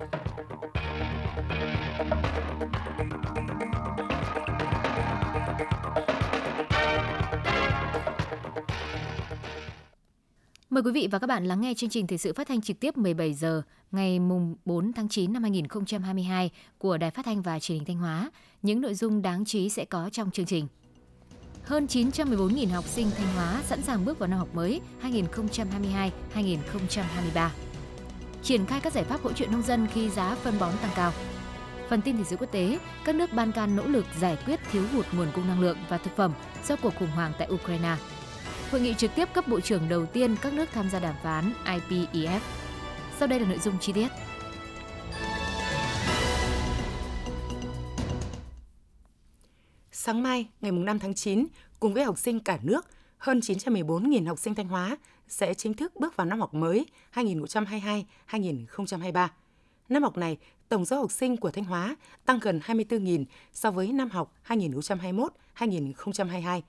Mời quý vị và các bạn lắng nghe chương trình thời sự phát thanh trực tiếp 17 giờ, ngày mùng 4 tháng 9 năm 2022 của Đài Phát thanh và Truyền hình Thanh Hóa. Những nội dung đáng chú ý sẽ có trong chương trình. Hơn 914.000 học sinh Thanh Hóa sẵn sàng bước vào năm học mới 2022-2023. Triển khai các giải pháp hỗ trợ nông dân khi giá phân bón tăng cao. Phần tin thế sự quốc tế, các nước Ban Can nỗ lực giải quyết thiếu hụt nguồn cung năng lượng và thực phẩm do cuộc khủng hoảng tại Ukraine. Hội nghị trực tiếp cấp bộ trưởng đầu tiên các nước tham gia đàm phán IPEF. Sau đây là nội dung chi tiết. Sáng mai, ngày 5 tháng 9, cùng với học sinh cả nước, hơn 914.000 học sinh Thanh Hóa sẽ chính thức bước vào năm học mới 2022-2023. Năm học này, tổng số học sinh của Thanh Hóa tăng gần 24.000 so với năm học 2021-2022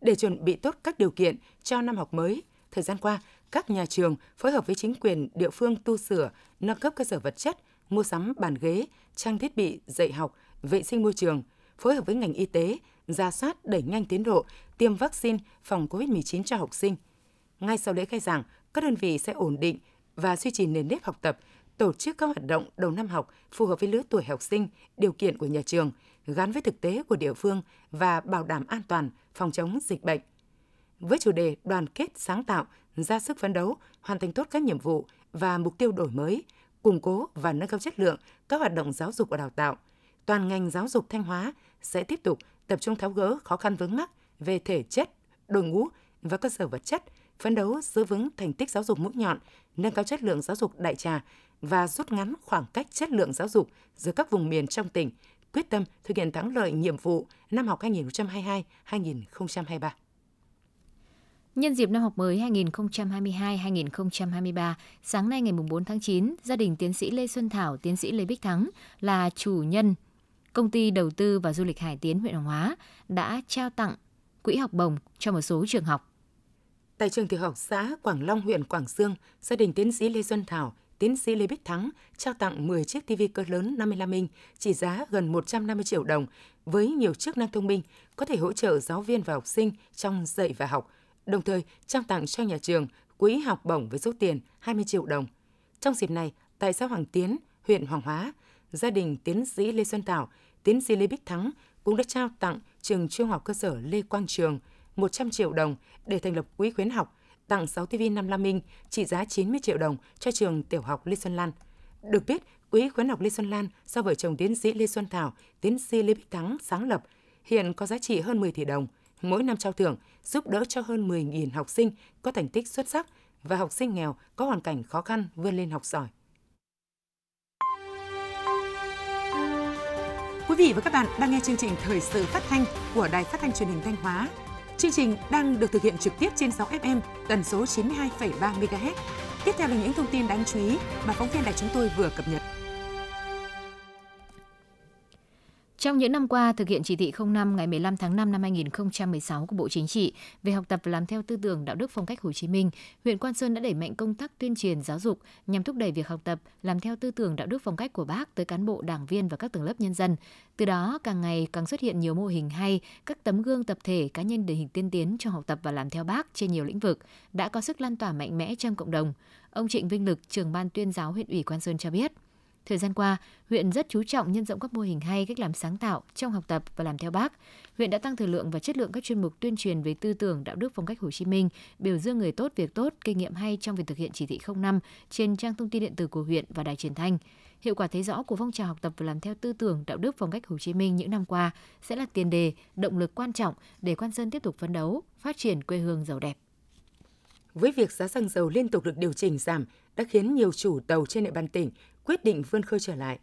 để chuẩn bị tốt các điều kiện cho năm học mới, thời gian qua, các nhà trường phối hợp với chính quyền địa phương tu sửa, nâng cấp cơ sở vật chất, mua sắm bàn ghế, trang thiết bị dạy học, vệ sinh môi trường, phối hợp với ngành y tế, ra soát đẩy nhanh tiến độ tiêm vaccine phòng COVID-19 cho học sinh. Ngay sau lễ khai giảng, các đơn vị sẽ ổn định và duy trì nền nếp học tập, tổ chức các hoạt động đầu năm học phù hợp với lứa tuổi học sinh, điều kiện của nhà trường, gắn với thực tế của địa phương và bảo đảm an toàn phòng chống dịch bệnh. Với chủ đề đoàn kết sáng tạo, ra sức phấn đấu, hoàn thành tốt các nhiệm vụ và mục tiêu đổi mới, củng cố và nâng cao chất lượng các hoạt động giáo dục và đào tạo, toàn ngành giáo dục Thanh Hóa sẽ tiếp tục tập trung tháo gỡ khó khăn vướng mắc về thể chất, đội ngũ và cơ sở vật chất, phấn đấu giữ vững thành tích giáo dục mũi nhọn, nâng cao chất lượng giáo dục đại trà và rút ngắn khoảng cách chất lượng giáo dục giữa các vùng miền trong tỉnh, quyết tâm thực hiện thắng lợi nhiệm vụ năm học 2022-2023. Nhân dịp năm học mới 2022-2023, sáng nay ngày 4 tháng 9, gia đình tiến sĩ Lê Xuân Thảo, tiến sĩ Lê Bích Thắng là chủ nhân công ty đầu tư và du lịch Hải Tiến huyện Hoàng Hóa đã trao tặng quỹ học bổng cho một số trường học. Tại trường tiểu học xã Quảng Long, huyện Quảng Dương, gia đình tiến sĩ Lê Xuân Thảo, tiến sĩ Lê Bích Thắng trao tặng 10 chiếc TV cỡ lớn 55 inch trị giá gần 150 triệu đồng với nhiều chức năng thông minh có thể hỗ trợ giáo viên và học sinh trong dạy và học, đồng thời trao tặng cho nhà trường quỹ học bổng với số tiền 20 triệu đồng. Trong dịp này, tại xã Hoàng Tiến, huyện Hoàng Hóa, gia đình tiến sĩ Lê Xuân Thảo, tiến sĩ Lê Bích Thắng cũng đã trao tặng trường trung học cơ sở Lê Quang Trường 100 triệu đồng để thành lập quỹ khuyến học, tặng 6 TV 55 inch trị giá 90 triệu đồng cho trường tiểu học Lê Xuân Lan. Được biết, quỹ khuyến học Lê Xuân Lan do vợ chồng tiến sĩ Lê Xuân Thảo, tiến sĩ Lê Bích Thắng sáng lập, hiện có giá trị hơn 10 tỷ đồng. Mỗi năm trao thưởng giúp đỡ cho hơn 10.000 học sinh có thành tích xuất sắc và học sinh nghèo có hoàn cảnh khó khăn vươn lên học giỏi. Vị và các bạn đang nghe chương trình thời sự phát thanh của Đài Phát thanh Truyền hình Thanh Hóa. Chương trình đang được thực hiện trực tiếp trên 6 FM tần số 92,3 MHz. Tiếp theo là những thông tin đáng chú ý mà phóng viên đài chúng tôi vừa cập nhật. Trong những năm qua, thực hiện chỉ thị 05 ngày 15 tháng 5 năm 2016 của Bộ Chính trị về học tập và làm theo tư tưởng đạo đức phong cách Hồ Chí Minh, huyện Quan Sơn đã đẩy mạnh công tác tuyên truyền giáo dục nhằm thúc đẩy việc học tập, làm theo tư tưởng đạo đức phong cách của Bác tới cán bộ, đảng viên và các tầng lớp nhân dân. Từ đó, càng ngày càng xuất hiện nhiều mô hình hay, các tấm gương tập thể cá nhân điển hình tiên tiến trong học tập và làm theo Bác trên nhiều lĩnh vực đã có sức lan tỏa mạnh mẽ trong cộng đồng. Ông Trịnh Vinh Lực, trưởng ban tuyên giáo huyện ủy Quan Sơn cho biết – Thời gian qua, huyện rất chú trọng nhân rộng các mô hình hay cách làm sáng tạo trong học tập và làm theo bác. Huyện đã tăng thời lượng và chất lượng các chuyên mục tuyên truyền về tư tưởng đạo đức phong cách Hồ Chí Minh, biểu dương người tốt việc tốt, kinh nghiệm hay trong việc thực hiện chỉ thị 05 trên trang thông tin điện tử của huyện và đài truyền thanh. Hiệu quả thấy rõ của phong trào học tập và làm theo tư tưởng đạo đức phong cách Hồ Chí Minh những năm qua sẽ là tiền đề, động lực quan trọng để Quan Sơn tiếp tục phấn đấu, phát triển quê hương giàu đẹp. Với việc giá xăng dầu liên tục được điều chỉnh giảm đã khiến nhiều chủ tàu trên địa bàn tỉnh quyết định vươn khơi trở lại.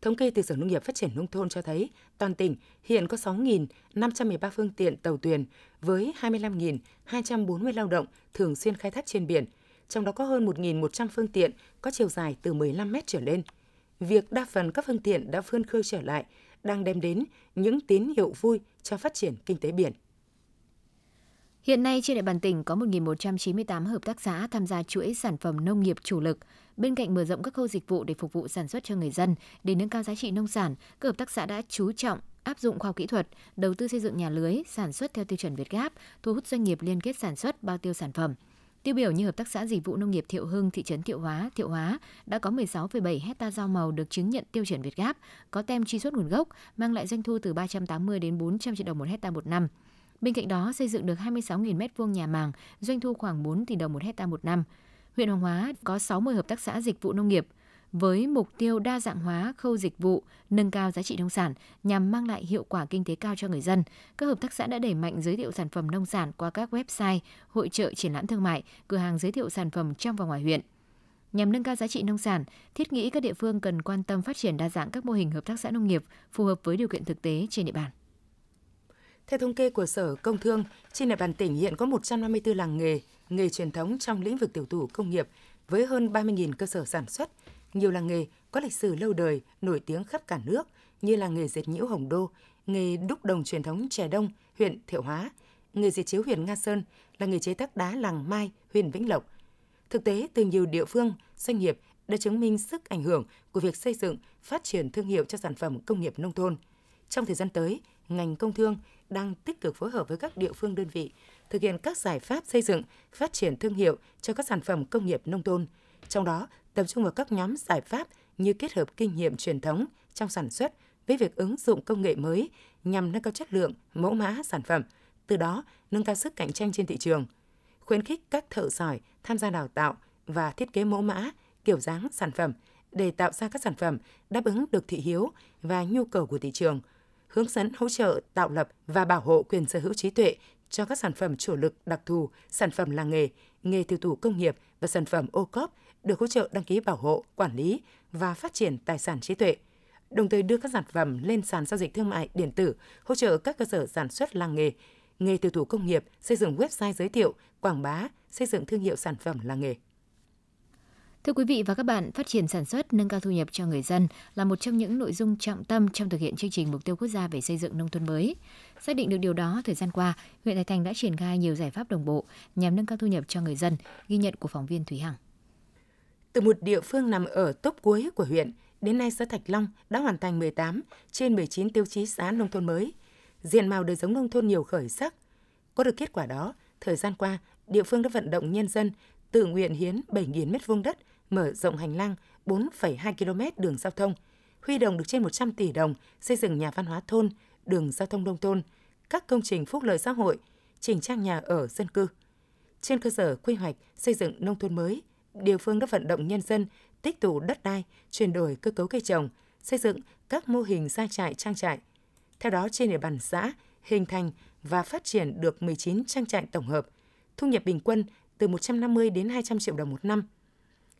Thống kê từ Sở Nông nghiệp Phát triển Nông thôn cho thấy, toàn tỉnh hiện có 6.513 phương tiện tàu thuyền với 25.240 lao động thường xuyên khai thác trên biển, trong đó có hơn 1.100 phương tiện có chiều dài từ 15 mét trở lên. Việc đa phần các phương tiện đã vươn khơi trở lại đang đem đến những tín hiệu vui cho phát triển kinh tế biển. Hiện nay trên địa bàn tỉnh có 1.198 hợp tác xã tham gia chuỗi sản phẩm nông nghiệp chủ lực. Bên cạnh mở rộng các khâu dịch vụ để phục vụ sản xuất cho người dân, để nâng cao giá trị nông sản, các hợp tác xã đã chú trọng áp dụng khoa học kỹ thuật, đầu tư xây dựng nhà lưới, sản xuất theo tiêu chuẩn Việt Gáp, thu hút doanh nghiệp liên kết sản xuất, bao tiêu sản phẩm. Tiêu biểu như Hợp tác xã Dịch vụ Nông nghiệp Thiệu Hưng, thị trấn Thiệu Hóa, Thiệu Hóa đã có 16,7 hecta rau màu được chứng nhận tiêu chuẩn Việt Gáp, có tem truy xuất nguồn gốc, mang lại doanh thu từ 380 đến 400 triệu đồng một hecta một năm. Bên cạnh đó, xây dựng được 26.000 m2 nhà màng, doanh thu khoảng 4 tỷ đồng một hecta một năm. Huyện Hoàng Hóa có 60 hợp tác xã dịch vụ nông nghiệp, với mục tiêu đa dạng hóa khâu dịch vụ, nâng cao giá trị nông sản nhằm mang lại hiệu quả kinh tế cao cho người dân. Các hợp tác xã đã đẩy mạnh giới thiệu sản phẩm nông sản qua các website, hội trợ triển lãm thương mại, cửa hàng giới thiệu sản phẩm trong và ngoài huyện. Nhằm nâng cao giá trị nông sản, thiết nghĩ các địa phương cần quan tâm phát triển đa dạng các mô hình hợp tác xã nông nghiệp phù hợp với điều kiện thực tế trên địa bàn. Theo thống kê của Sở Công Thương, trên địa bàn tỉnh hiện có 154 làng nghề, nghề truyền thống trong lĩnh vực tiểu thủ công nghiệp với hơn 30.000 cơ sở sản xuất, nhiều làng nghề có lịch sử lâu đời, nổi tiếng khắp cả nước như làng nghề dệt nhiễu Hồng Đô, nghề đúc đồng truyền thống Trẻ Đông, huyện Thiệu Hóa, nghề dệt chiếu huyện Nga Sơn, là nghề chế tác đá làng Mai, huyện Vĩnh Lộc. Thực tế, từ nhiều địa phương, doanh nghiệp đã chứng minh sức ảnh hưởng của việc xây dựng, phát triển thương hiệu cho sản phẩm công nghiệp nông thôn. Trong thời gian tới, ngành công thương đang tích cực phối hợp với các địa phương đơn vị thực hiện các giải pháp xây dựng, phát triển thương hiệu cho các sản phẩm công nghiệp nông thôn. Trong đó, tập trung vào các nhóm giải pháp như kết hợp kinh nghiệm truyền thống trong sản xuất với việc ứng dụng công nghệ mới nhằm nâng cao chất lượng, mẫu mã sản phẩm, từ đó nâng cao sức cạnh tranh trên thị trường. Khuyến khích các thợ giỏi tham gia đào tạo và thiết kế mẫu mã, kiểu dáng sản phẩm để tạo ra các sản phẩm đáp ứng được thị hiếu và nhu cầu của thị trường – hướng dẫn hỗ trợ tạo lập và bảo hộ quyền sở hữu trí tuệ cho các sản phẩm chủ lực đặc thù, sản phẩm làng nghề, nghề tiêu thụ công nghiệp và sản phẩm ô cốp được hỗ trợ đăng ký bảo hộ, quản lý và phát triển tài sản trí tuệ. Đồng thời đưa các sản phẩm lên sàn giao dịch thương mại điện tử, hỗ trợ các cơ sở sản xuất làng nghề, nghề tiêu thụ công nghiệp, xây dựng website giới thiệu, quảng bá, xây dựng thương hiệu sản phẩm làng nghề. Thưa quý vị và các bạn, phát triển sản xuất, nâng cao thu nhập cho người dân là một trong những nội dung trọng tâm trong thực hiện chương trình mục tiêu quốc gia về xây dựng nông thôn mới. Xác định được điều đó, thời gian qua, huyện Thạch Thành đã triển khai nhiều giải pháp đồng bộ nhằm nâng cao thu nhập cho người dân, ghi nhận của phóng viên Thúy Hằng. Từ một địa phương nằm ở top cuối của huyện, đến nay xã Thạch Long đã hoàn thành 18 trên 19 tiêu chí xã nông thôn mới. Diện mạo đời sống nông thôn nhiều khởi sắc. Có được kết quả đó, thời gian qua, địa phương đã vận động nhân dân tự nguyện hiến 7.000 m2 đất mở rộng hành lang 4,2 km đường giao thông, huy động được trên 100 tỷ đồng xây dựng nhà văn hóa thôn, đường giao thông nông thôn, các công trình phúc lợi xã hội, chỉnh trang nhà ở dân cư. Trên cơ sở quy hoạch xây dựng nông thôn mới, địa phương đã vận động nhân dân tích tụ đất đai, chuyển đổi cơ cấu cây trồng, xây dựng các mô hình gia trại trang trại. Theo đó, trên địa bàn xã hình thành và phát triển được 19 trang trại tổng hợp, thu nhập bình quân từ 150 đến 200 triệu đồng một năm –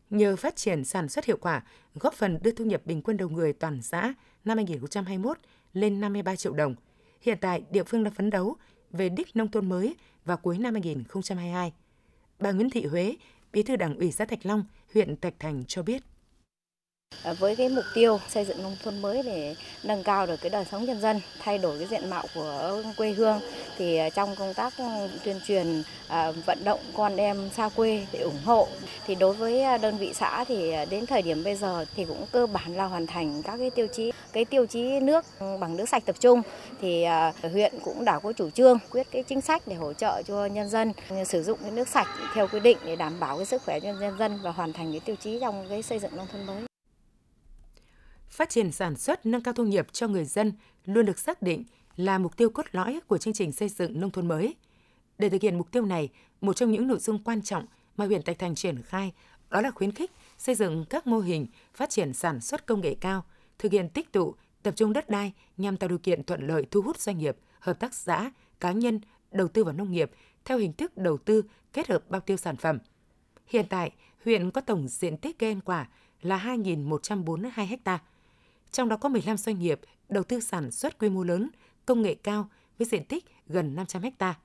Nhờ phát triển sản xuất hiệu quả, góp phần đưa thu nhập bình quân đầu người toàn xã năm 2021 lên 53 triệu đồng. Hiện tại, địa phương đang phấn đấu về đích nông thôn mới vào cuối năm 2022. Bà Nguyễn Thị Huế, Bí thư Đảng ủy xã Thạch Long, huyện Thạch Thành cho biết. Ờ, với cái mục tiêu xây dựng nông thôn mới để nâng cao được cái đời sống nhân dân, thay đổi cái diện mạo của quê hương thì ờ, trong công tác tuyên truyền ờ, vận động con em xa quê để ủng hộ thì đối với đơn vị xã thì đến thời điểm bây giờ thì cũng cơ bản là hoàn thành các cái tiêu chí cái tiêu chí nước bằng nước sạch tập trung. Thì huyện cũng đã có chủ trương quyết cái chính sách để hỗ trợ cho nhân dân sử dụng cái nước sạch theo quy định để đảm bảo cái sức khỏe cho nhân dân và hoàn thành cái tiêu chí trong cái xây dựng nông thôn mới phát triển sản xuất nâng cao thu nhập cho người dân luôn được xác định là mục tiêu cốt lõi của chương trình xây dựng nông thôn mới. Để thực hiện mục tiêu này, một trong những nội dung quan trọng mà huyện Thạch Thành triển khai đó là khuyến khích xây dựng các mô hình phát triển sản xuất công nghệ cao, thực hiện tích tụ, tập trung đất đai nhằm tạo điều kiện thuận lợi thu hút doanh nghiệp, hợp tác xã, cá nhân đầu tư vào nông nghiệp theo hình thức đầu tư kết hợp bao tiêu sản phẩm. Hiện tại, huyện có tổng diện tích cây ăn quả là 2.142 ha, trong đó có 15 doanh nghiệp đầu tư sản xuất quy mô lớn, công nghệ cao với diện tích gần 500 ha.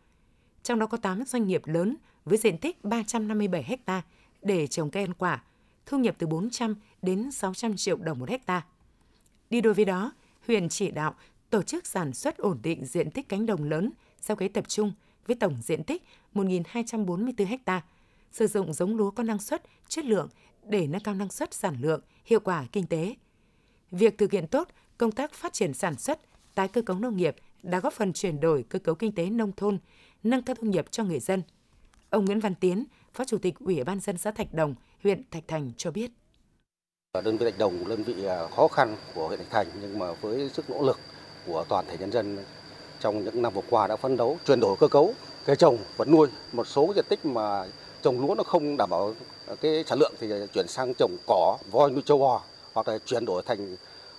Trong đó có 8 doanh nghiệp lớn với diện tích 357 ha để trồng cây ăn quả, thu nhập từ 400 đến 600 triệu đồng một hecta. Đi đôi với đó, huyện chỉ đạo tổ chức sản xuất ổn định diện tích cánh đồng lớn, gieo cấy tập trung với tổng diện tích 1.244 ha, sử dụng giống lúa có năng suất, chất lượng để nâng cao năng suất sản lượng, hiệu quả kinh tế. Việc thực hiện tốt công tác phát triển sản xuất, tái cơ cấu nông nghiệp đã góp phần chuyển đổi cơ cấu kinh tế nông thôn, nâng cao thu nhập cho người dân. Ông Nguyễn Văn Tiến, Phó Chủ tịch Ủy ban dân xã Thạch Đồng, huyện Thạch Thành cho biết. Đơn vị Thạch Đồng đơn vị à, khó khăn của huyện Thạch Thành nhưng mà với sức nỗ lực của toàn thể nhân dân trong những năm vừa qua đã phấn đấu chuyển đổi cơ cấu cây trồng vật nuôi một số diện tích mà trồng lúa nó không đảm bảo à, cái sản lượng thì chuyển sang trồng cỏ voi nuôi châu bò hoặc là chuyển đổi thành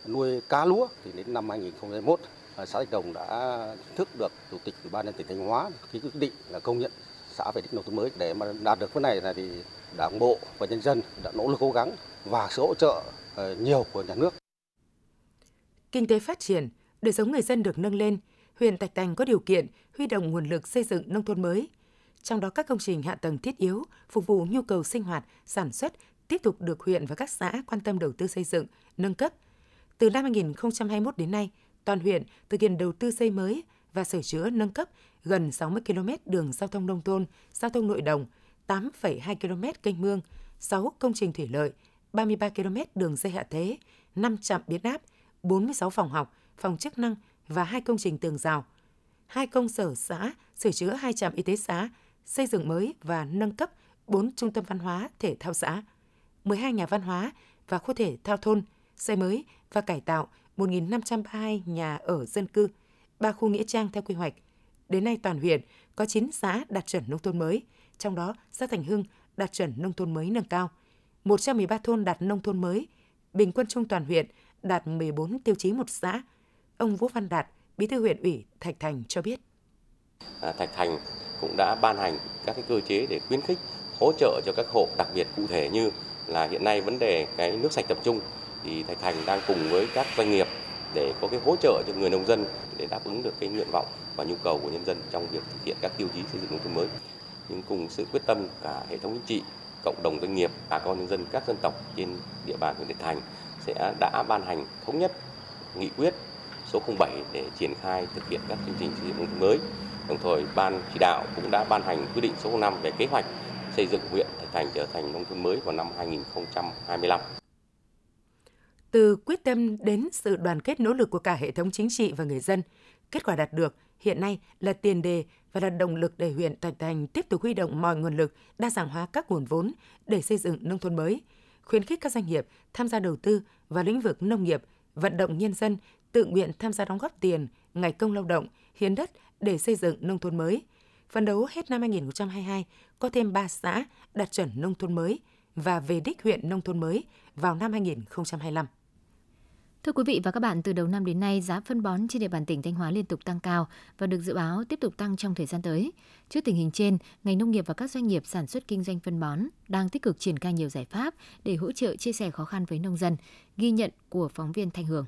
nuôi cá lúa thì đến năm 2021 ờ, xã Thạch Đồng đã chính thức được chủ tịch ủy ban nhân tỉnh Thanh Hóa ký quyết định là công nhận xã về đích nông thôn mới để mà đạt được cái này là thì đảng bộ và nhân dân đã nỗ lực cố gắng và sự hỗ trợ ờ, nhiều của nhà nước. Kinh tế phát triển, đời sống người dân được nâng lên, huyện Thạch Thành có điều kiện huy động nguồn lực xây dựng nông thôn mới. Trong đó các công trình hạ tầng thiết yếu phục vụ nhu cầu sinh hoạt, sản xuất tiếp tục được huyện và các xã quan tâm đầu tư xây dựng, nâng cấp. Từ năm 2021 đến nay, toàn huyện thực hiện đầu tư xây mới và sửa chữa nâng cấp gần 60 km đường giao thông nông thôn, giao thông nội đồng, 8,2 km kênh mương, 6 công trình thủy lợi, 33 km đường dây hạ thế, 5 trạm biến áp, 46 phòng học, phòng chức năng và hai công trình tường rào. Hai công sở xã sửa chữa hai trạm y tế xã, xây dựng mới và nâng cấp 4 trung tâm văn hóa thể thao xã, 12 nhà văn hóa và khu thể thao thôn, xây mới và cải tạo 1.532 nhà ở dân cư, 3 khu nghĩa trang theo quy hoạch. Đến nay toàn huyện có 9 xã đạt chuẩn nông thôn mới, trong đó xã Thành Hưng đạt chuẩn nông thôn mới nâng cao. 113 thôn đạt nông thôn mới, bình quân chung toàn huyện đạt 14 tiêu chí một xã. Ông Vũ Văn Đạt, Bí thư huyện ủy Thạch Thành cho biết. À, Thạch Thành cũng đã ban hành các cái cơ chế để khuyến khích hỗ trợ cho các hộ đặc biệt cụ thể như là hiện nay vấn đề cái nước sạch tập trung thì Thạch Thành đang cùng với các doanh nghiệp để có cái hỗ trợ cho người nông dân để đáp ứng được cái nguyện vọng và nhu cầu của nhân dân trong việc thực hiện các tiêu chí xây dựng nông thôn mới. Nhưng cùng sự quyết tâm cả hệ thống chính trị, cộng đồng doanh nghiệp, bà con nhân dân các dân tộc trên địa bàn huyện Thạch Thành sẽ đã ban hành thống nhất nghị quyết số 07 để triển khai thực hiện các chương trình xây dựng nông thôn mới. Đồng thời ban chỉ đạo cũng đã ban hành quyết định số 05 về kế hoạch xây dựng huyện Thành trở thành nông thôn mới vào năm 2025. Từ quyết tâm đến sự đoàn kết nỗ lực của cả hệ thống chính trị và người dân, kết quả đạt được hiện nay là tiền đề và là động lực để huyện Thạch Thành tiếp tục huy động mọi nguồn lực, đa dạng hóa các nguồn vốn để xây dựng nông thôn mới, khuyến khích các doanh nghiệp tham gia đầu tư vào lĩnh vực nông nghiệp, vận động nhân dân tự nguyện tham gia đóng góp tiền, ngày công lao động, hiến đất để xây dựng nông thôn mới. Phấn đấu hết năm 2022 có thêm 3 xã đạt chuẩn nông thôn mới và về đích huyện nông thôn mới vào năm 2025. Thưa quý vị và các bạn, từ đầu năm đến nay, giá phân bón trên địa bàn tỉnh Thanh Hóa liên tục tăng cao và được dự báo tiếp tục tăng trong thời gian tới. Trước tình hình trên, ngành nông nghiệp và các doanh nghiệp sản xuất kinh doanh phân bón đang tích cực triển khai nhiều giải pháp để hỗ trợ chia sẻ khó khăn với nông dân, ghi nhận của phóng viên Thanh Hường.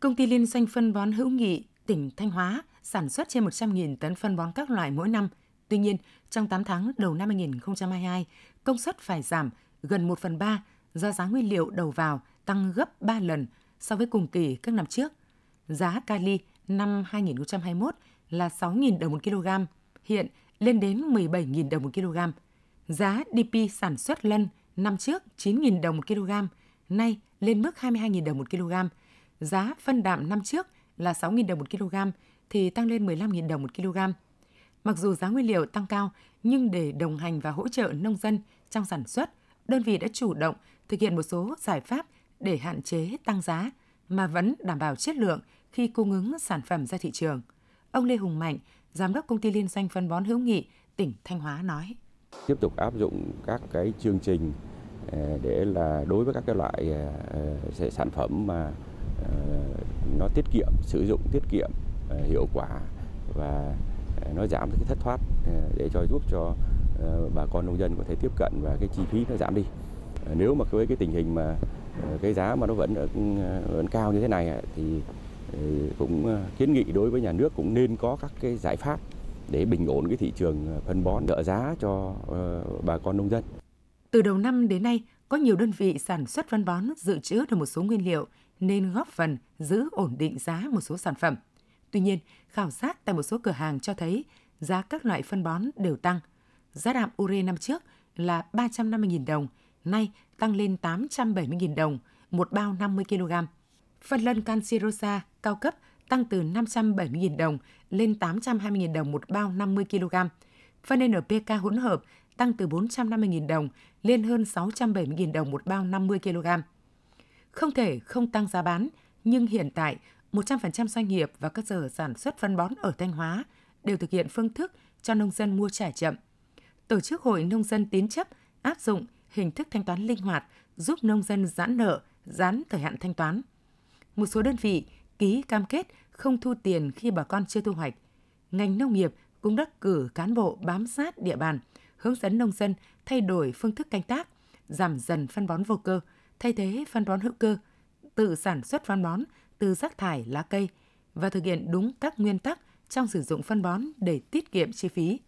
Công ty liên doanh phân bón hữu nghị tỉnh Thanh Hóa sản xuất trên 100.000 tấn phân bón các loại mỗi năm. Tuy nhiên, trong 8 tháng đầu năm 2022, công suất phải giảm gần 1 phần 3 do giá nguyên liệu đầu vào tăng gấp 3 lần so với cùng kỳ các năm trước. Giá kali năm 2021 là 6.000 đồng một kg, hiện lên đến 17.000 đồng một kg. Giá DP sản xuất lân năm trước 9.000 đồng một kg, nay lên mức 22.000 đồng một kg. Giá phân đạm năm trước là 6.000 đồng một kg thì tăng lên 15.000 đồng một kg. Mặc dù giá nguyên liệu tăng cao, nhưng để đồng hành và hỗ trợ nông dân trong sản xuất, đơn vị đã chủ động thực hiện một số giải pháp để hạn chế tăng giá mà vẫn đảm bảo chất lượng khi cung ứng sản phẩm ra thị trường. Ông Lê Hùng Mạnh, Giám đốc Công ty Liên doanh phân bón hữu nghị tỉnh Thanh Hóa nói. Tiếp tục áp dụng các cái chương trình ờ, để là đối với các cái loại ờ, ờ, sản phẩm mà nó tiết kiệm, sử dụng tiết kiệm Ờ, hiệu quả và ờ, nó giảm cái thất thoát ờ, để cho giúp cho bà con nông dân có thể tiếp cận và cái chi phí nó giảm đi. Nếu mà với cái tình hình mà cái giá mà nó vẫn ở vẫn cao như thế này thì cũng kiến nghị đối với nhà nước cũng nên có các cái giải pháp để bình ổn cái thị trường phân bón đỡ giá cho bà con nông dân. Từ đầu năm đến nay, có nhiều đơn vị sản xuất phân bón dự trữ được một số nguyên liệu nên góp phần giữ ổn định giá một số sản phẩm. Tuy nhiên, khảo sát tại một số cửa hàng cho thấy giá các loại phân bón đều tăng. Giá đạm ure năm trước là 350.000 đồng, nay tăng lên 870.000 đồng một bao 50 kg. Phân lân canxi rosa cao cấp tăng từ 570.000 đồng lên 820.000 đồng một bao 50 kg. Phân NPK hỗn hợp tăng từ 450.000 đồng lên hơn 670.000 đồng một bao 50 kg. Không thể không tăng giá bán, nhưng hiện tại 100% doanh nghiệp và cơ sở sản xuất phân bón ở Thanh Hóa đều thực hiện phương thức cho nông dân mua trả chậm. Tổ chức Hội Nông dân tín chấp áp dụng hình thức thanh toán linh hoạt giúp nông dân giãn nợ, giãn thời hạn thanh toán. Một số đơn vị ký cam kết không thu tiền khi bà con chưa thu hoạch. Ngành nông nghiệp cũng đã cử cán bộ bám sát địa bàn, hướng dẫn nông dân thay đổi phương thức canh tác, giảm dần phân bón vô cơ, thay thế phân bón hữu cơ, tự sản xuất phân bón từ rác thải lá cây và thực hiện đúng các nguyên tắc trong sử dụng phân bón để tiết kiệm chi phí.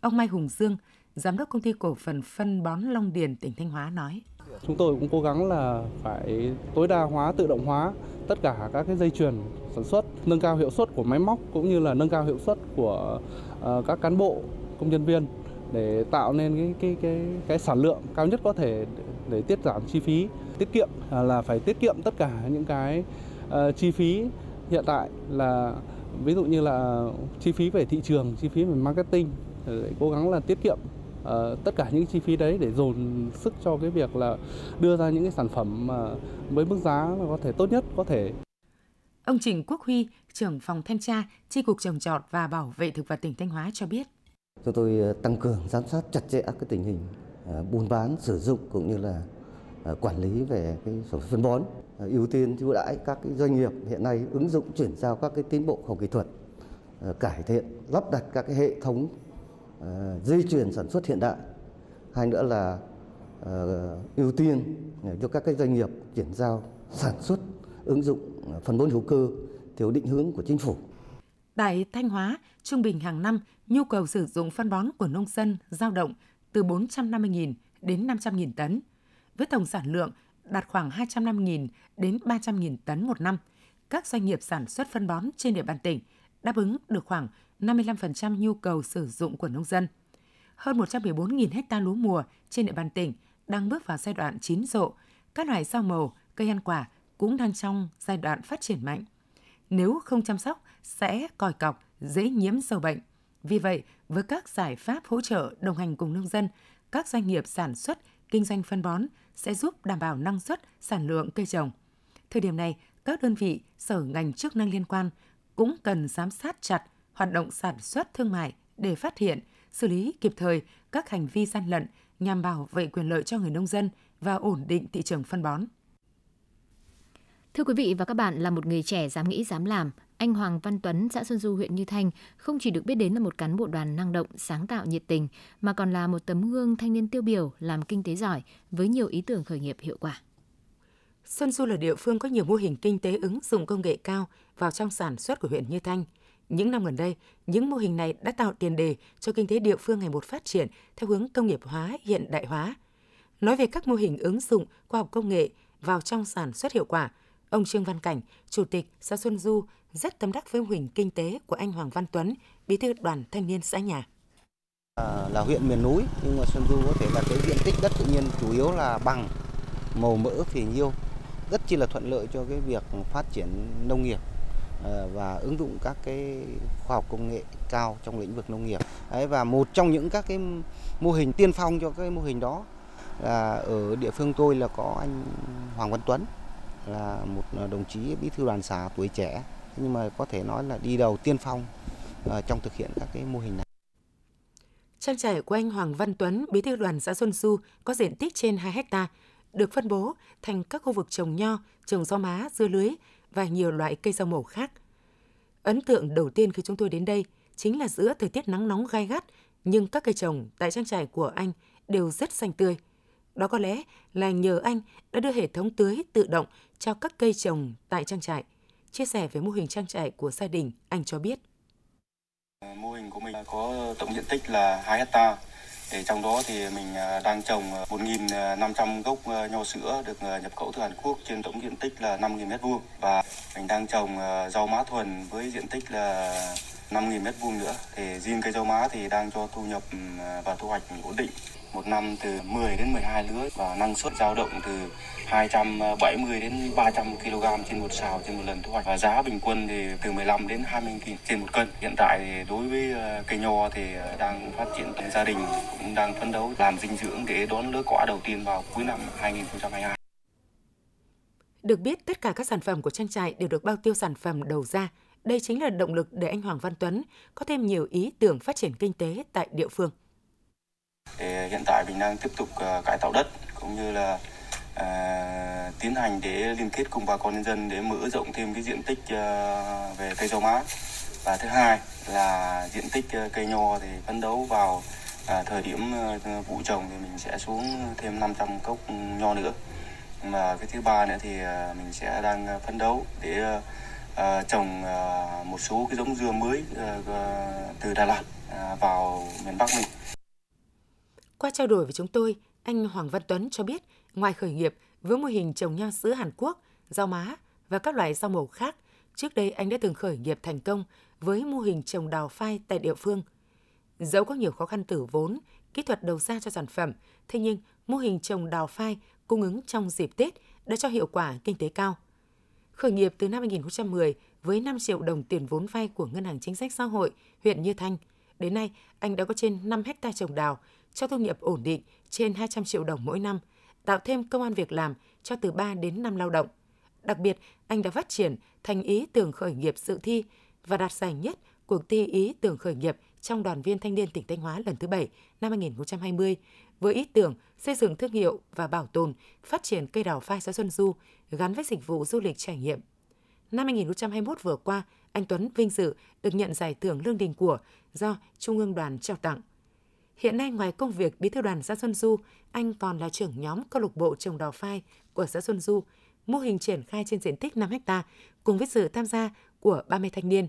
Ông Mai Hùng Dương, Giám đốc công ty cổ phần phân bón Long Điền tỉnh Thanh Hóa nói. Chúng tôi cũng cố gắng là phải tối đa hóa, tự động hóa tất cả các cái dây chuyền sản xuất, nâng cao hiệu suất của máy móc cũng như là nâng cao hiệu suất của uh, các cán bộ, công nhân viên để tạo nên cái cái cái cái sản lượng cao nhất có thể để tiết giảm chi phí, tiết kiệm à, là phải tiết kiệm tất cả những cái uh, chi phí hiện tại là ví dụ như là chi phí về thị trường, chi phí về marketing để cố gắng là tiết kiệm uh, tất cả những chi phí đấy để dồn sức cho cái việc là đưa ra những cái sản phẩm mà với mức giá mà có thể tốt nhất có thể. Ông Trịnh Quốc Huy, trưởng phòng thanh tra, Chi cục trồng trọt và bảo vệ thực vật tỉnh Thanh Hóa cho biết. Chúng tôi ờ, tăng cường giám sát chặt chẽ cái tình hình uh, buôn bán, sử dụng cũng như là uh, quản lý về cái sản phân bón, Ờ, ưu tiên ưu đãi các cái doanh nghiệp hiện nay ứng dụng chuyển giao các cái tiến bộ khoa học kỹ thuật, ờ, cải thiện lắp đặt các cái hệ thống ờ, dây chuyển sản xuất hiện đại hai nữa là ưu tiên cho các cái doanh nghiệp chuyển giao sản xuất ứng dụng phân bón hữu cơ theo định hướng của chính phủ. Tại Thanh Hóa, trung bình hàng năm, nhu cầu sử dụng phân bón của nông dân dao động từ 450.000 đến 500.000 tấn, với tổng sản lượng đạt khoảng 250.000 đến 300.000 tấn một năm. Các doanh nghiệp sản xuất phân bón trên địa bàn tỉnh đáp ứng được khoảng 55% nhu cầu sử dụng của nông dân. Hơn 114.000 ha lúa mùa trên địa bàn tỉnh đang bước vào giai đoạn chín rộ. Các loại rau màu, cây ăn quả cũng đang trong giai đoạn phát triển mạnh. Nếu không chăm sóc, sẽ còi cọc, dễ nhiễm sâu bệnh. Vì vậy, với các giải pháp hỗ trợ đồng hành cùng nông dân, các doanh nghiệp sản xuất, kinh doanh phân bón sẽ giúp đảm bảo năng suất, sản lượng cây trồng. Thời điểm này, các đơn vị, sở ngành chức năng liên quan cũng cần giám sát chặt hoạt động sản xuất thương mại để phát hiện, xử lý kịp thời các hành vi gian lận nhằm bảo vệ quyền lợi cho người nông dân và ổn định thị trường phân bón. Thưa quý vị và các bạn, là một người trẻ dám nghĩ dám làm, anh Hoàng Văn Tuấn, xã Xuân Du, huyện Như Thanh không chỉ được biết đến là một cán bộ đoàn năng động, sáng tạo, nhiệt tình, mà còn là một tấm gương thanh niên tiêu biểu, làm kinh tế giỏi với nhiều ý tưởng khởi nghiệp hiệu quả. Xuân Du là địa phương có nhiều mô hình kinh tế ứng dụng công nghệ cao vào trong sản xuất của huyện Như Thanh – những năm gần đây, những mô hình này đã tạo tiền đề cho kinh tế địa phương ngày một phát triển theo hướng công nghiệp hóa, hiện đại hóa. Nói về các mô hình ứng dụng khoa học công nghệ vào trong sản xuất hiệu quả, ông Trương Văn Cảnh, Chủ tịch xã Xuân Du rất tâm đắc với mô hình kinh tế của anh Hoàng Văn Tuấn, bí thư đoàn thanh niên xã nhà. À, là huyện miền núi nhưng mà Xuân Du có thể là cái diện tích đất tự nhiên chủ yếu là bằng màu mỡ phì nhiêu rất chi là thuận lợi cho cái việc phát triển nông nghiệp à, và ứng dụng các cái khoa học công nghệ cao trong lĩnh vực nông nghiệp. Đấy, và một trong những các cái mô hình tiên phong cho cái mô hình đó là ở địa phương tôi là có anh Hoàng Văn Tuấn là một à, đồng chí bí thư đoàn xã tuổi trẻ nhưng mà có thể nói là đi đầu tiên phong à, trong thực hiện các cái mô hình này. Trang trại của anh Hoàng Văn Tuấn, bí thư đoàn xã Xuân Du có diện tích trên 2 hecta, được phân bố thành các khu vực trồng nho, trồng rau má, dưa lưới và nhiều loại cây rau màu khác. Ấn tượng đầu tiên khi chúng tôi đến đây chính là giữa thời tiết nắng nóng gai gắt, nhưng các cây trồng tại trang trại của anh đều rất xanh tươi. Đó có lẽ là nhờ anh đã đưa hệ thống tưới tự động cho các cây trồng tại trang trại. Chia sẻ về mô hình trang trại của gia đình, anh cho biết. Mô hình của mình có tổng diện tích là 2 hecta thì trong đó thì mình à, đang trồng à, 4.500 gốc à, nho sữa được nhập khẩu từ Hàn Quốc trên tổng diện tích là 5.000 m2 và mình đang trồng rau má thuần với diện tích là 5.000 mét vuông nữa. Thì riêng cây rau má thì đang cho thu nhập và thu hoạch ổn định. Một năm từ 10 đến 12 lứa và năng suất dao động từ 270 đến 300 kg trên một sào trên một lần thu hoạch và giá bình quân thì từ 15 đến 20 000 trên một cân. Hiện tại thì đối với ờ, cây nho thì ờ, đang phát triển gia đình cũng đang phấn đấu làm dinh dưỡng để đón lứa quả đầu tiên vào cuối năm 2022. Được biết, tất cả các sản phẩm của trang trại đều được bao tiêu sản phẩm đầu ra. Đây chính là động lực để anh Hoàng Văn Tuấn có thêm nhiều ý tưởng phát triển kinh tế tại địa phương. Thì hiện tại mình đang tiếp tục ờ, cải tạo đất cũng như là à, tiến hành để liên kết cùng bà con nhân dân để mở rộng thêm cái diện tích à, về cây rau má. Và thứ hai là diện tích à, cây nho thì phấn đấu vào à, thời điểm à, vụ trồng thì mình sẽ xuống thêm 500 cốc nho nữa mà cái thứ ba nữa thì mình sẽ đang phấn đấu để à, trồng à, một số cái giống dưa mới à, từ Đà Lạt à, vào miền Bắc mình. Qua trao đổi với chúng tôi, anh Hoàng Văn Tuấn cho biết ngoài khởi nghiệp với mô hình trồng nho sữa Hàn Quốc, rau má và các loại rau màu khác, trước đây anh đã từng khởi nghiệp thành công với mô hình trồng đào phai tại địa phương. Dẫu có nhiều khó khăn từ vốn, kỹ thuật đầu ra cho sản phẩm, thế nhưng mô hình trồng đào phai cung ứng trong dịp Tết đã cho hiệu quả kinh tế cao. Khởi nghiệp từ năm 2010 với 5 triệu đồng tiền vốn vay của Ngân hàng Chính sách Xã hội huyện Như Thanh, đến nay anh đã có trên 5 hecta trồng đào, cho thu nhập ổn định trên 200 triệu đồng mỗi năm, tạo thêm công an việc làm cho từ 3 đến 5 lao động. Đặc biệt, anh đã phát triển thành ý tưởng khởi nghiệp dự thi và đạt giải nhất cuộc thi ý tưởng khởi nghiệp trong đoàn viên thanh niên tỉnh Thanh Hóa lần thứ 7 năm 2020 với ý tưởng xây dựng thương hiệu và bảo tồn, phát triển cây đào phai xã Xuân Du gắn với dịch vụ du lịch trải nghiệm. Năm 2021 vừa qua, anh Tuấn vinh dự được nhận giải thưởng Lương Đình Của do Trung ương đoàn trao tặng. Hiện nay ngoài công việc bí thư đoàn xã Xuân Du, anh còn là trưởng nhóm câu lạc bộ trồng đào phai của xã Xuân Du, mô hình triển khai trên diện tích 5 ha cùng với sự tham gia của 30 thanh niên.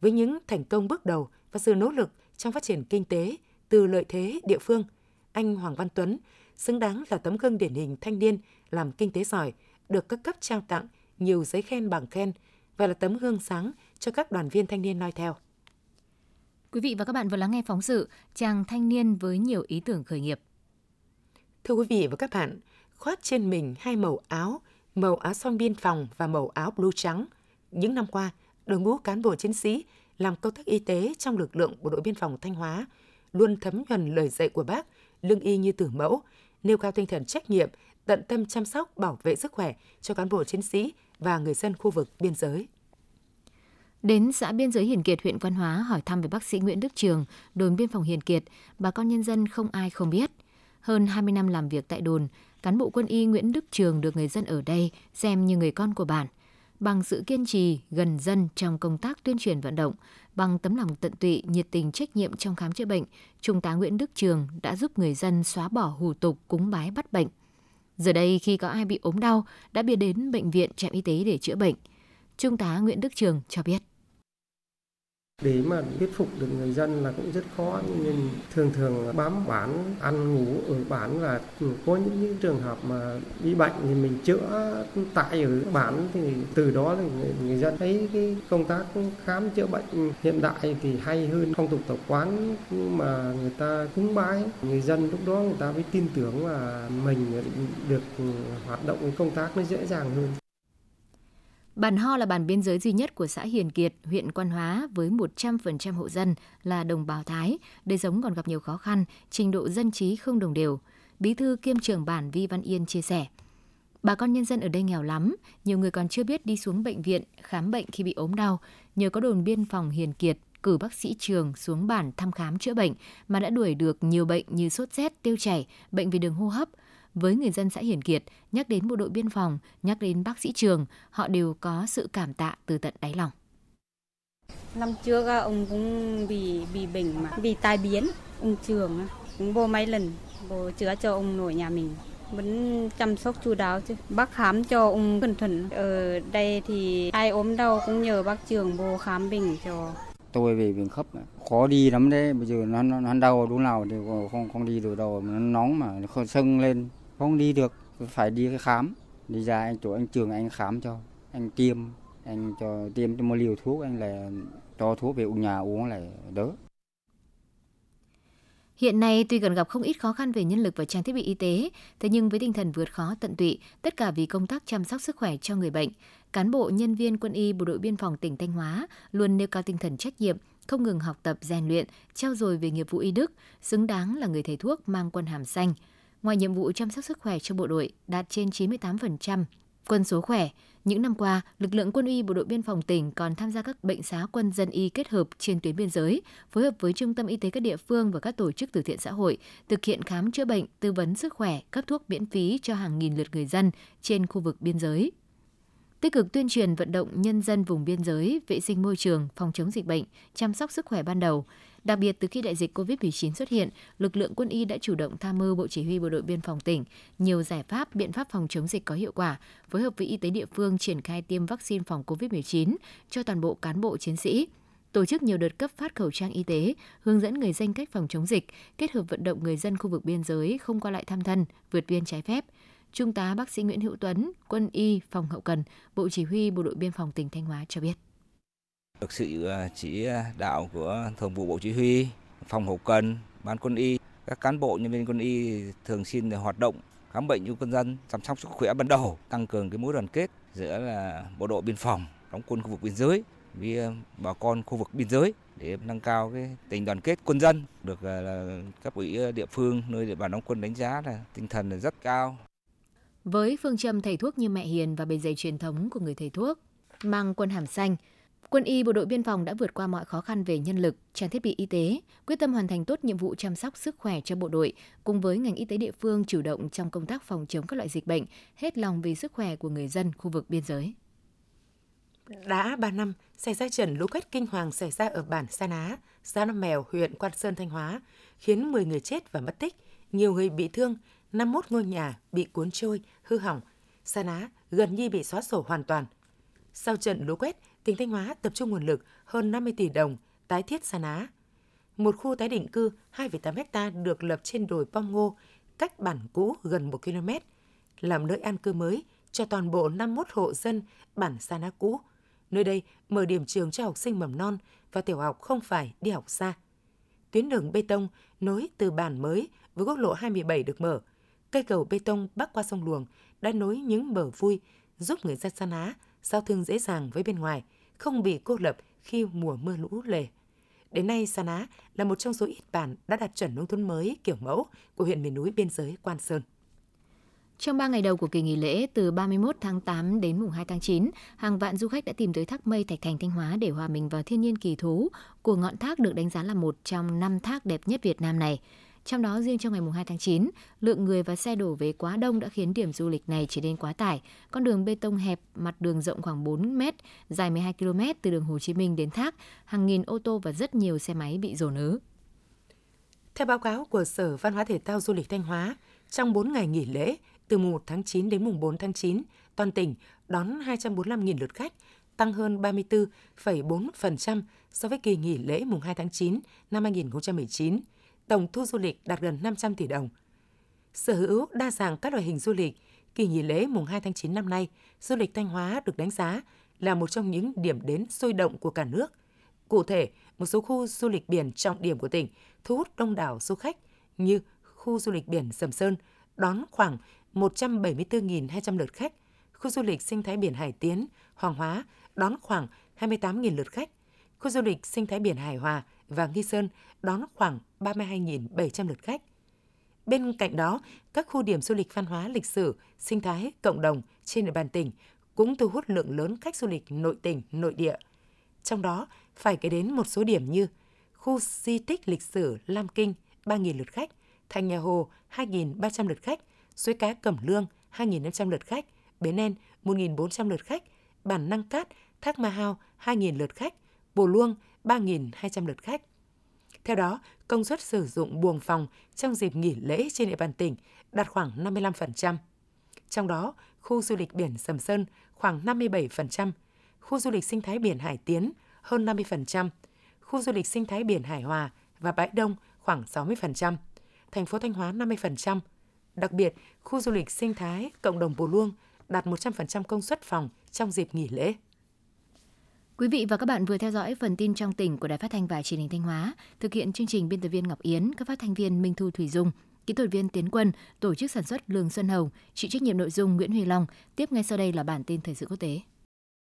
Với những thành công bước đầu và sự nỗ lực trong phát triển kinh tế từ lợi thế địa phương, anh Hoàng Văn Tuấn xứng đáng là tấm gương điển hình thanh niên làm kinh tế giỏi, được các cấp trao tặng nhiều giấy khen bằng khen và là tấm gương sáng cho các đoàn viên thanh niên noi theo. Quý vị và các bạn vừa lắng nghe phóng sự Chàng thanh niên với nhiều ý tưởng khởi nghiệp. Thưa quý vị và các bạn, khoác trên mình hai màu áo, màu áo son biên phòng và màu áo blue trắng. Những năm qua, đội ngũ cán bộ chiến sĩ làm công tác y tế trong lực lượng bộ đội biên phòng Thanh Hóa luôn thấm nhuần lời dạy của bác, lương y như tử mẫu, nêu cao tinh thần trách nhiệm, tận tâm chăm sóc bảo vệ sức khỏe cho cán bộ chiến sĩ và người dân khu vực biên giới. Đến xã biên giới Hiền Kiệt, huyện Quan Hóa hỏi thăm về bác sĩ Nguyễn Đức Trường, đồn biên phòng Hiền Kiệt, bà con nhân dân không ai không biết. Hơn 20 năm làm việc tại đồn, cán bộ quân y Nguyễn Đức Trường được người dân ở đây xem như người con của bản. Bằng sự kiên trì, gần dân trong công tác tuyên truyền vận động, bằng tấm lòng tận tụy, nhiệt tình trách nhiệm trong khám chữa bệnh, Trung tá Nguyễn Đức Trường đã giúp người dân xóa bỏ hủ tục cúng bái bắt bệnh. Giờ đây khi có ai bị ốm đau, đã biết đến bệnh viện trạm y tế để chữa bệnh. Trung tá Nguyễn Đức Trường cho biết để mà thuyết phục được người dân là cũng rất khó nhưng thường thường bám bản ăn ngủ ở bản là có những, những trường hợp mà bị bệnh thì mình chữa tại ở bản thì từ đó thì người, người dân thấy cái công tác khám chữa bệnh hiện đại thì hay hơn. Phong tục tập quán mà người ta cúng bái người dân lúc đó người ta mới tin tưởng là mình được hoạt động cái công tác nó dễ dàng hơn. Bản Ho là bản biên giới duy nhất của xã Hiền Kiệt, huyện Quan Hóa với 100% hộ dân là đồng bào Thái. Đời sống còn gặp nhiều khó khăn, trình độ dân trí không đồng đều. Bí thư kiêm trưởng bản Vi Văn Yên chia sẻ. Bà con nhân dân ở đây nghèo lắm, nhiều người còn chưa biết đi xuống bệnh viện khám bệnh khi bị ốm đau. Nhờ có đồn biên phòng Hiền Kiệt cử bác sĩ trường xuống bản thăm khám chữa bệnh mà đã đuổi được nhiều bệnh như sốt rét, tiêu chảy, bệnh về đường hô hấp, với người dân xã Hiền Kiệt, nhắc đến bộ đội biên phòng, nhắc đến bác sĩ trường, họ đều có sự cảm tạ từ tận đáy lòng. Năm trước ông cũng bị bị bệnh mà bị tai biến, ông trường cũng vô mấy lần vô chữa cho ông nội nhà mình. Vẫn chăm sóc chu đáo chứ. Bác khám cho ông cẩn thận. Ở đây thì ai ốm đau cũng nhờ bác trường vô khám bệnh cho. Tôi về viện khớp khó đi lắm đấy. Bây giờ nó nó, nó đau lúc nào thì không không đi được đâu. Nó nóng mà nó sưng lên không đi được phải đi khám đi ra anh chỗ anh trường anh khám cho anh tiêm anh cho tiêm cho một liều thuốc anh là cho thuốc về uống nhà uống lại đỡ. Hiện nay tuy còn gặp không ít khó khăn về nhân lực và trang thiết bị y tế, thế nhưng với tinh thần vượt khó tận tụy, tất cả vì công tác chăm sóc sức khỏe cho người bệnh, cán bộ nhân viên quân y bộ đội biên phòng tỉnh Thanh Hóa luôn nêu cao tinh thần trách nhiệm, không ngừng học tập rèn luyện, trao dồi về nghiệp vụ y đức, xứng đáng là người thầy thuốc mang quân hàm xanh. Ngoài nhiệm vụ chăm sóc sức khỏe cho bộ đội đạt trên 98%, quân số khỏe, những năm qua, lực lượng quân y bộ đội biên phòng tỉnh còn tham gia các bệnh xá quân dân y kết hợp trên tuyến biên giới, phối hợp với trung tâm y tế các địa phương và các tổ chức từ thiện xã hội, thực hiện khám chữa bệnh, tư vấn sức khỏe, cấp thuốc miễn phí cho hàng nghìn lượt người dân trên khu vực biên giới tích cực tuyên truyền vận động nhân dân vùng biên giới vệ sinh môi trường, phòng chống dịch bệnh, chăm sóc sức khỏe ban đầu. Đặc biệt từ khi đại dịch COVID-19 xuất hiện, lực lượng quân y đã chủ động tham mưu Bộ Chỉ huy Bộ đội Biên phòng tỉnh nhiều giải pháp, biện pháp phòng chống dịch có hiệu quả, phối hợp với y tế địa phương triển khai tiêm vaccine phòng COVID-19 cho toàn bộ cán bộ chiến sĩ, tổ chức nhiều đợt cấp phát khẩu trang y tế, hướng dẫn người dân cách phòng chống dịch, kết hợp vận động người dân khu vực biên giới không qua lại thăm thân, vượt biên trái phép – Trung tá bác sĩ Nguyễn Hữu Tuấn, quân y phòng hậu cần, Bộ Chỉ huy Bộ đội Biên phòng tỉnh Thanh Hóa cho biết. Được sự ờ, chỉ ờ, đạo của Thường vụ Bộ Chỉ huy, phòng hậu cần, ban quân y, các cán bộ nhân viên quân y thường xuyên hoạt động khám bệnh cho quân dân, chăm sóc sức khỏe ban đầu, tăng cường cái mối đoàn kết giữa là bộ đội biên phòng, đóng quân khu vực biên giới với ờ, bà con khu vực biên giới để nâng cao cái tình đoàn kết quân dân được là các ủy địa phương nơi địa bàn đóng quân đánh giá là tinh thần là rất cao với phương châm thầy thuốc như mẹ hiền và bề dày truyền thống của người thầy thuốc, mang quân hàm xanh, Quân y Bộ đội Biên phòng đã vượt qua mọi khó khăn về nhân lực, trang thiết bị y tế, quyết tâm hoàn thành tốt nhiệm vụ chăm sóc sức khỏe cho bộ đội, cùng với ngành y tế địa phương chủ động trong công tác phòng chống các loại dịch bệnh, hết lòng vì sức khỏe của người dân khu vực biên giới. Đã 3 năm, xảy ra trận lũ quét kinh hoàng xảy ra ở bản Sa Ná, xã Nam Mèo, huyện Quan Sơn, Thanh Hóa, khiến 10 người chết và mất tích, nhiều người bị thương, 51 ngôi nhà bị cuốn trôi, hư hỏng, Sa Ná gần như bị xóa sổ hoàn toàn. Sau trận lũ quét, tỉnh Thanh Hóa tập trung nguồn lực hơn 50 tỷ đồng tái thiết Sa Ná. Một khu tái định cư 2,8 ha được lập trên đồi Pom Ngô, cách bản cũ gần 1 km, làm nơi an cư mới cho toàn bộ 51 hộ dân bản Sa Ná cũ. Nơi đây mở điểm trường cho học sinh mầm non và tiểu học không phải đi học xa. Tuyến đường bê tông nối từ bản mới với quốc lộ 27 được mở – cây cầu bê tông bắc qua sông Luồng đã nối những bờ vui, giúp người dân Sa Ná giao thương dễ dàng với bên ngoài, không bị cô lập khi mùa mưa lũ lề. Đến nay, Sa Ná là một trong số ít bản đã đạt chuẩn nông thôn mới kiểu mẫu của huyện miền núi biên giới Quan Sơn. Trong 3 ngày đầu của kỳ nghỉ lễ từ 31 tháng 8 đến mùng 2 tháng 9, hàng vạn du khách đã tìm tới thác mây Thạch Thành Thanh Hóa để hòa mình vào thiên nhiên kỳ thú của ngọn thác được đánh giá là một trong năm thác đẹp nhất Việt Nam này. Trong đó riêng trong ngày 2 tháng 9, lượng người và xe đổ về quá đông đã khiến điểm du lịch này trở nên quá tải. Con đường bê tông hẹp, mặt đường rộng khoảng 4 m, dài 12 km từ đường Hồ Chí Minh đến Thác, hàng nghìn ô tô và rất nhiều xe máy bị dồn ứ. Theo báo cáo của Sở Văn hóa Thể thao Du lịch Thanh Hóa, trong 4 ngày nghỉ lễ từ mùng 1 tháng 9 đến mùng 4 tháng 9, toàn tỉnh đón 245.000 lượt khách, tăng hơn 34,4% so với kỳ nghỉ lễ mùng 2 tháng 9 năm 2019 tổng thu du lịch đạt gần 500 tỷ đồng. Sở hữu đa dạng các loại hình du lịch, kỳ nghỉ lễ mùng 2 tháng 9 năm nay, du lịch Thanh Hóa được đánh giá là một trong những điểm đến sôi động của cả nước. Cụ thể, một số khu du lịch biển trọng điểm của tỉnh thu hút đông đảo du khách như khu du lịch biển Sầm Sơn đón khoảng 174.200 lượt khách, khu du lịch sinh thái biển Hải Tiến, Hoàng Hóa đón khoảng 28.000 lượt khách, khu du lịch sinh thái biển Hải Hòa và Nghi Sơn đón khoảng 32.700 lượt khách. Bên cạnh đó, các khu điểm du lịch văn hóa lịch sử, sinh thái, cộng đồng trên địa bàn tỉnh cũng thu hút lượng lớn khách du lịch nội tỉnh, nội địa. Trong đó, phải kể đến một số điểm như khu di tích lịch sử Lam Kinh 3.000 lượt khách, Thành Nhà Hồ 2.300 lượt khách, suối cá Cẩm Lương 2.500 lượt khách, Bến En 1.400 lượt khách, Bản Năng Cát, Thác Ma Hao 2.000 lượt khách, Bồ Luông 3.200 lượt khách. Theo đó, công suất sử dụng buồng phòng trong dịp nghỉ lễ trên địa bàn tỉnh đạt khoảng 55%. Trong đó, khu du lịch biển Sầm Sơn khoảng 57%, khu du lịch sinh thái biển Hải Tiến hơn 50%, khu du lịch sinh thái biển Hải Hòa và Bãi Đông khoảng 60%, thành phố Thanh Hóa 50%. Đặc biệt, khu du lịch sinh thái cộng đồng Bồ Luông đạt 100% công suất phòng trong dịp nghỉ lễ. Quý vị và các bạn vừa theo dõi phần tin trong tỉnh của Đài Phát thanh và Truyền hình Thanh Hóa. Thực hiện chương trình biên tập viên Ngọc Yến, các phát thanh viên Minh Thu Thủy Dung, kỹ thuật viên Tiến Quân, tổ chức sản xuất Lương Xuân Hồng, chịu trách nhiệm nội dung Nguyễn Huy Long. Tiếp ngay sau đây là bản tin thời sự quốc tế.